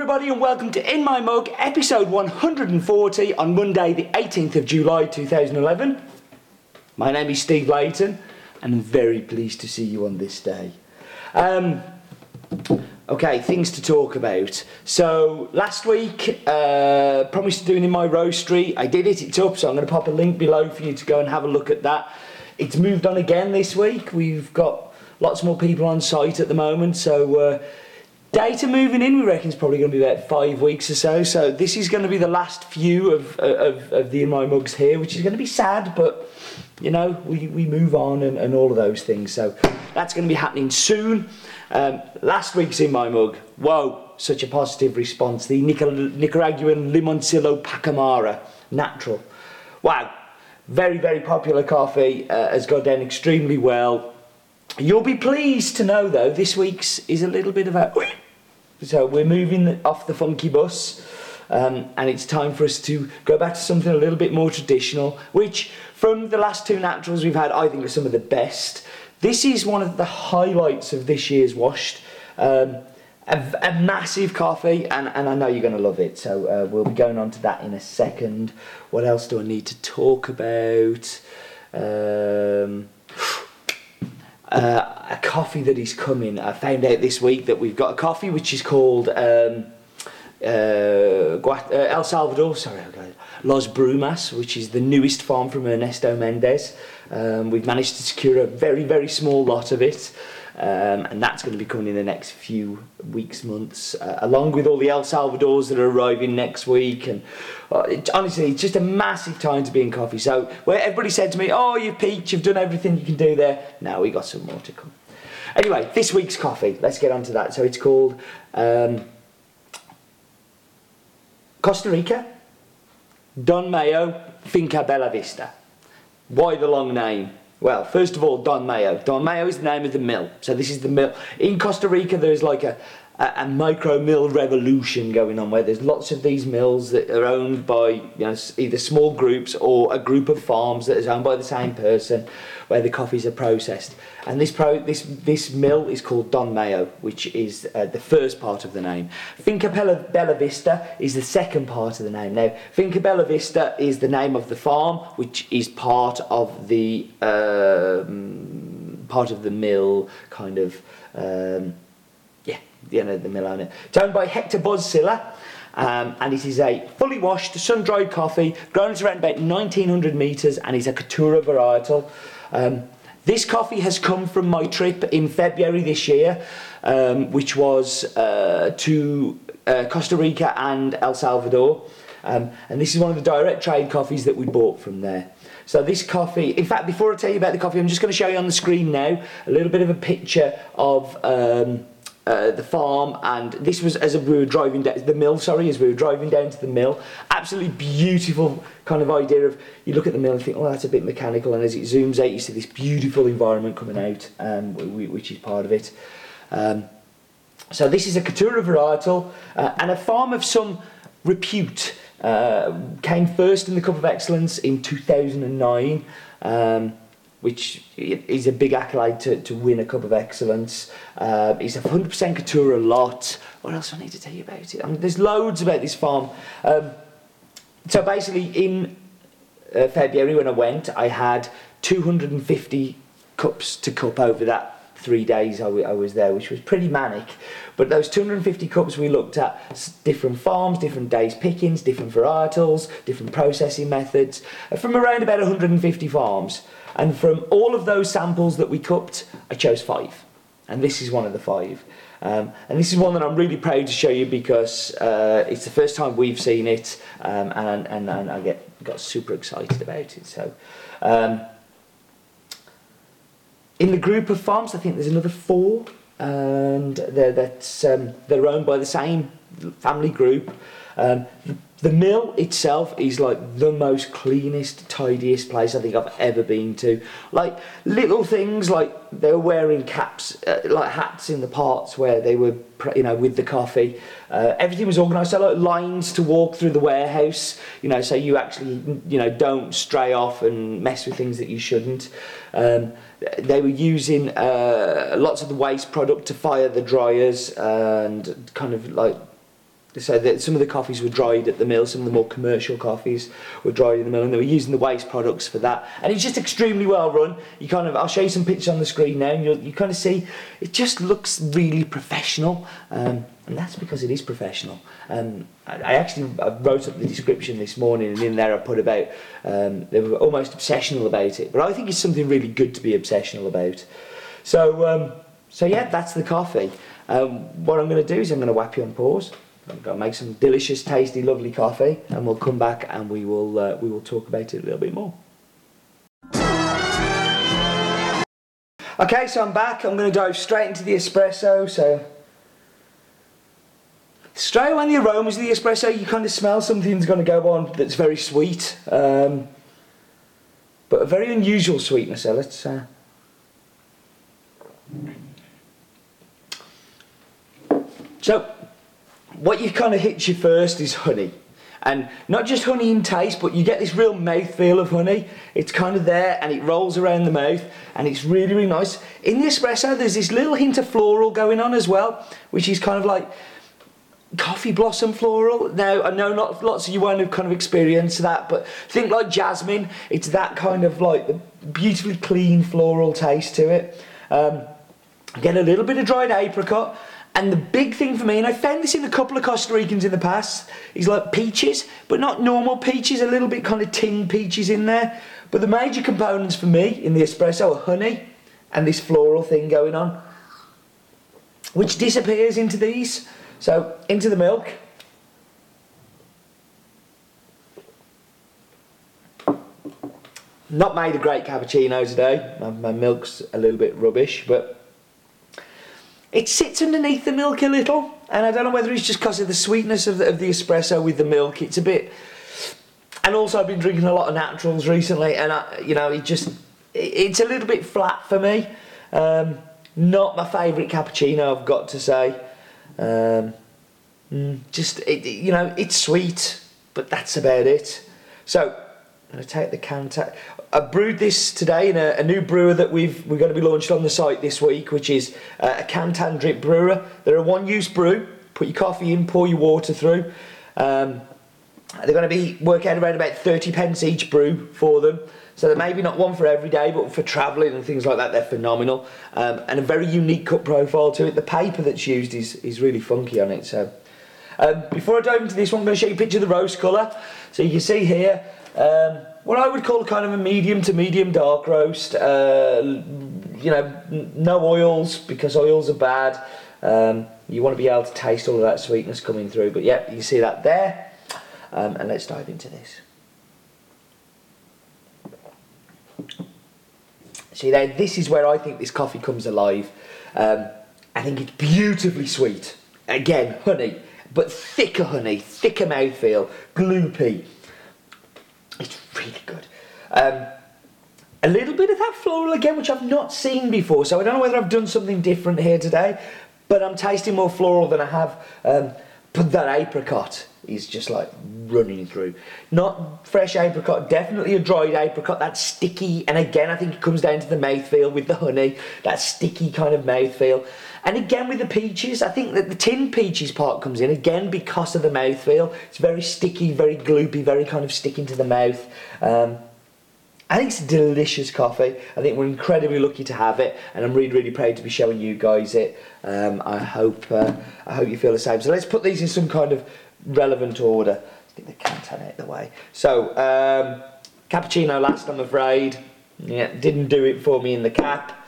everybody, and welcome to In My Mug, episode 140 on Monday, the 18th of July 2011. My name is Steve Leighton, and I'm very pleased to see you on this day. Um, okay, things to talk about. So, last week, uh, promised to do it in my roastery. I did it, it's up, so I'm going to pop a link below for you to go and have a look at that. It's moved on again this week. We've got lots more people on site at the moment, so. Uh, Data moving in, we reckon, is probably going to be about five weeks or so. So this is going to be the last few of, of, of the In My Mugs here, which is going to be sad, but you know, we, we move on and, and all of those things. So that's going to be happening soon. Um, last week's In My Mug, whoa, such a positive response. The Nicar Nicaraguan Limoncillo Pacamara, natural. Wow, very, very popular coffee, uh, has gone down extremely well. You'll be pleased to know, though, this week's is a little bit of a so we're moving off the funky bus. Um, and it's time for us to go back to something a little bit more traditional, which from the last two naturals we've had, I think are some of the best. This is one of the highlights of this year's washed. Um, a, a, massive coffee, and, and I know you're going to love it. So uh, we'll be going on to that in a second. What else do I need to talk about? Um, uh, a coffee that is coming. I found out this week that we've got a coffee which is called um, uh, uh, El Salvador, sorry, Los Brumas, which is the newest farm from Ernesto Mendez. Um, we've managed to secure a very, very small lot of it. Um, and that's going to be coming in the next few weeks, months, uh, along with all the El Salvadors that are arriving next week. And uh, it, honestly, it's just a massive time to be in coffee. So, where everybody said to me, "Oh, you've you've done everything you can do there," now we got some more to come. Anyway, this week's coffee. Let's get on to that. So it's called um, Costa Rica Don Mayo Finca Bella Vista. Why the long name? Well, first of all, Don Mayo. Don Mayo is the name of the mill. So this is the mill. In Costa Rica, there's like a, a, micro mill revolution going on where there's lots of these mills that are owned by you know, either small groups or a group of farms that is owned by the same person where the coffees are processed. And this pro, this this mill is called Don Mayo, which is uh, the first part of the name. Finca Bella, Bella Vista is the second part of the name. Now, Finca Bella Vista is the name of the farm, which is part of the um, part of the mill, kind of. Um, yeah, you know, the mill owner. It's owned by Hector Bonilla. Um, and it is a fully washed, sun-dried coffee, grown at around about 1900 metres, and is a Caturra varietal. Um, this coffee has come from my trip in February this year, um, which was uh, to uh, Costa Rica and El Salvador. Um, and this is one of the direct trade coffees that we bought from there. So this coffee, in fact, before I tell you about the coffee, I'm just going to show you on the screen now a little bit of a picture of um, uh, the farm and this was as we were driving down the mill sorry as we were driving down to the mill. Absolutely beautiful kind of idea of you look at the mill and think oh that's a bit mechanical and as it zooms out you see this beautiful environment coming out um, which is part of it. Um, so this is a Caturra varietal uh, and a farm of some repute uh, came first in the Cup of Excellence in 2009 um, which is a big accolade to, to win a Cup of Excellence. Uh, he's a 100% Caturra lot. What else do I need to tell you about it? I mean, there's loads about this farm. Um, so basically, in uh, February when I went, I had 250 cups to cup over that three days I, I was there, which was pretty manic. But those 250 cups we looked at different farms, different days pickings, different varietals, different processing methods, uh, from around about 150 farms. And from all of those samples that we cupped, I chose five. And this is one of the five. Um, and this is one that I'm really proud to show you because uh, it's the first time we've seen it um, and, and, and I get, got super excited about it. So, um, in the group of farms, I think there's another four, and they're, that's, um, they're owned by the same family group. Um, the mill itself is like the most cleanest, tidiest place I think I've ever been to. Like little things like they were wearing caps, uh, like hats in the parts where they were, you know, with the coffee. Uh, everything was organised. So like lines to walk through the warehouse, you know, so you actually, you know, don't stray off and mess with things that you shouldn't. Um, they were using uh, lots of the waste product to fire the dryers and kind of like so that some of the coffees were dried at the mill, some of the more commercial coffees were dried in the mill, and they were using the waste products for that. And it's just extremely well run. You kind of, I'll show you some pictures on the screen now, and you kind of see it just looks really professional, um, and that's because it is professional. Um, I, I actually I wrote up the description this morning, and in there I put about um, they were almost obsessional about it, but I think it's something really good to be obsessional about. So, um, so yeah, that's the coffee. Um, what I'm going to do is I'm going to whap you on pause. I'm going to make some delicious, tasty, lovely coffee, and we'll come back and we will uh, we will talk about it a little bit more. Okay, so I'm back. I'm going to dive straight into the espresso. So straight away, the aromas of the espresso, you kind of smell something's going to go on that's very sweet, um, but a very unusual sweetness. So let's. Uh, so what you kind of hits you first is honey. And not just honey in taste, but you get this real mouth feel of honey. It's kind of there and it rolls around the mouth and it's really, really nice. In the espresso, there's this little hint of floral going on as well, which is kind of like coffee blossom floral. Now, I know not lots of you won't have kind of experienced that, but think like jasmine. It's that kind of like beautifully clean floral taste to it. Um, get a little bit of dried apricot and the big thing for me, and I found this in a couple of Costa Ricans in the past, is like peaches, but not normal peaches, a little bit kind of tin peaches in there. But the major components for me in the espresso are honey and this floral thing going on, which disappears into these. So into the milk. Not made a great cappuccino today. My, my milk's a little bit rubbish, but it sits underneath the milk a little, and I don't know whether it's just because of the sweetness of the, of the espresso with the milk. It's a bit, and also I've been drinking a lot of naturals recently, and I, you know, it just it's a little bit flat for me. Um, not my favourite cappuccino, I've got to say. Um, mm, just it, you know, it's sweet, but that's about it. So I'm to take the Kantan. I brewed this today in a, a, new brewer that we've we're going to be launched on the site this week, which is uh, a Kantan drip brewer. They're a one-use brew. Put your coffee in, pour your water through. Um, they're going to be work out around about 30 pence each brew for them. So they're maybe not one for every day, but for travelling and things like that, they're phenomenal. Um, and a very unique cup profile to it. The paper that's used is, is really funky on it. So um, before I dive into this one, I'm going to show you a picture of the roast colour. So you can see here, um, what I would call kind of a medium to medium dark roast. Uh, you know, no oils because oils are bad. Um, you want to be able to taste all of that sweetness coming through. But yeah, you see that there. Um, and let's dive into this. See there, this is where I think this coffee comes alive. Um, I think it's beautifully sweet. Again, honey, but thicker honey, thicker mouthfeel, gloopy. It's really good. Um, a little bit of that floral again, which I've not seen before. So I don't know whether I've done something different here today, but I'm tasting more floral than I have. Um, but that apricot is just like running through. Not fresh apricot, definitely a dried apricot. That's sticky, and again, I think it comes down to the mouthfeel with the honey. That sticky kind of mouthfeel. And again with the peaches, I think that the tin peaches part comes in again because of the mouthfeel. It's very sticky, very gloopy, very kind of sticking to the mouth. Um, I think it's a delicious coffee. I think we're incredibly lucky to have it, and I'm really, really proud to be showing you guys it. Um, I hope uh, I hope you feel the same. So let's put these in some kind of relevant order. I the Kantan out the way. So um, cappuccino last, I'm afraid. Yeah, didn't do it for me in the cap.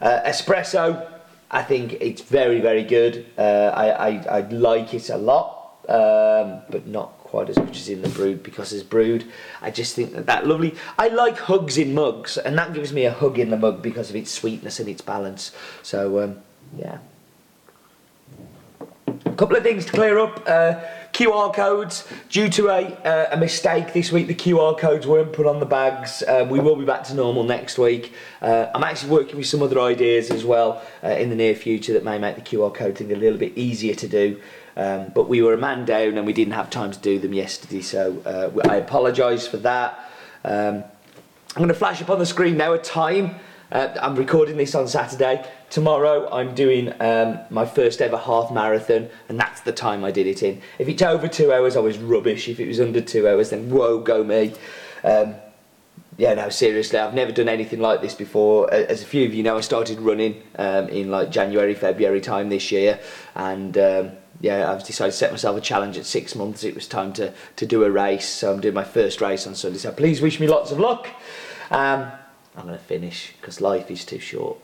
Uh, espresso, I think it's very, very good. Uh, I, I, I like it a lot, um, but not quite as much as in the brewed because as brewed, I just think that that lovely. I like hugs in mugs, and that gives me a hug in the mug because of its sweetness and its balance. So um, yeah. A couple of things to clear up. Uh, QR codes. Due to a, uh, a mistake this week, the QR codes weren't put on the bags. Uh, we will be back to normal next week. Uh, I'm actually working with some other ideas as well uh, in the near future that may make the QR code thing a little bit easier to do. Um, but we were a man down and we didn't have time to do them yesterday, so uh, I apologise for that. Um, I'm going to flash up on the screen now a time Uh, I'm recording this on Saturday. Tomorrow I'm doing um, my first ever half marathon, and that's the time I did it in. If it's over two hours, I was rubbish. If it was under two hours, then whoa, go me. Um, yeah, no, seriously, I've never done anything like this before. As a few of you know, I started running um, in like January, February time this year, and um, yeah, I've decided to set myself a challenge at six months. It was time to, to do a race, so I'm doing my first race on Sunday. So please wish me lots of luck. Um, I'm going to finish because life is too short.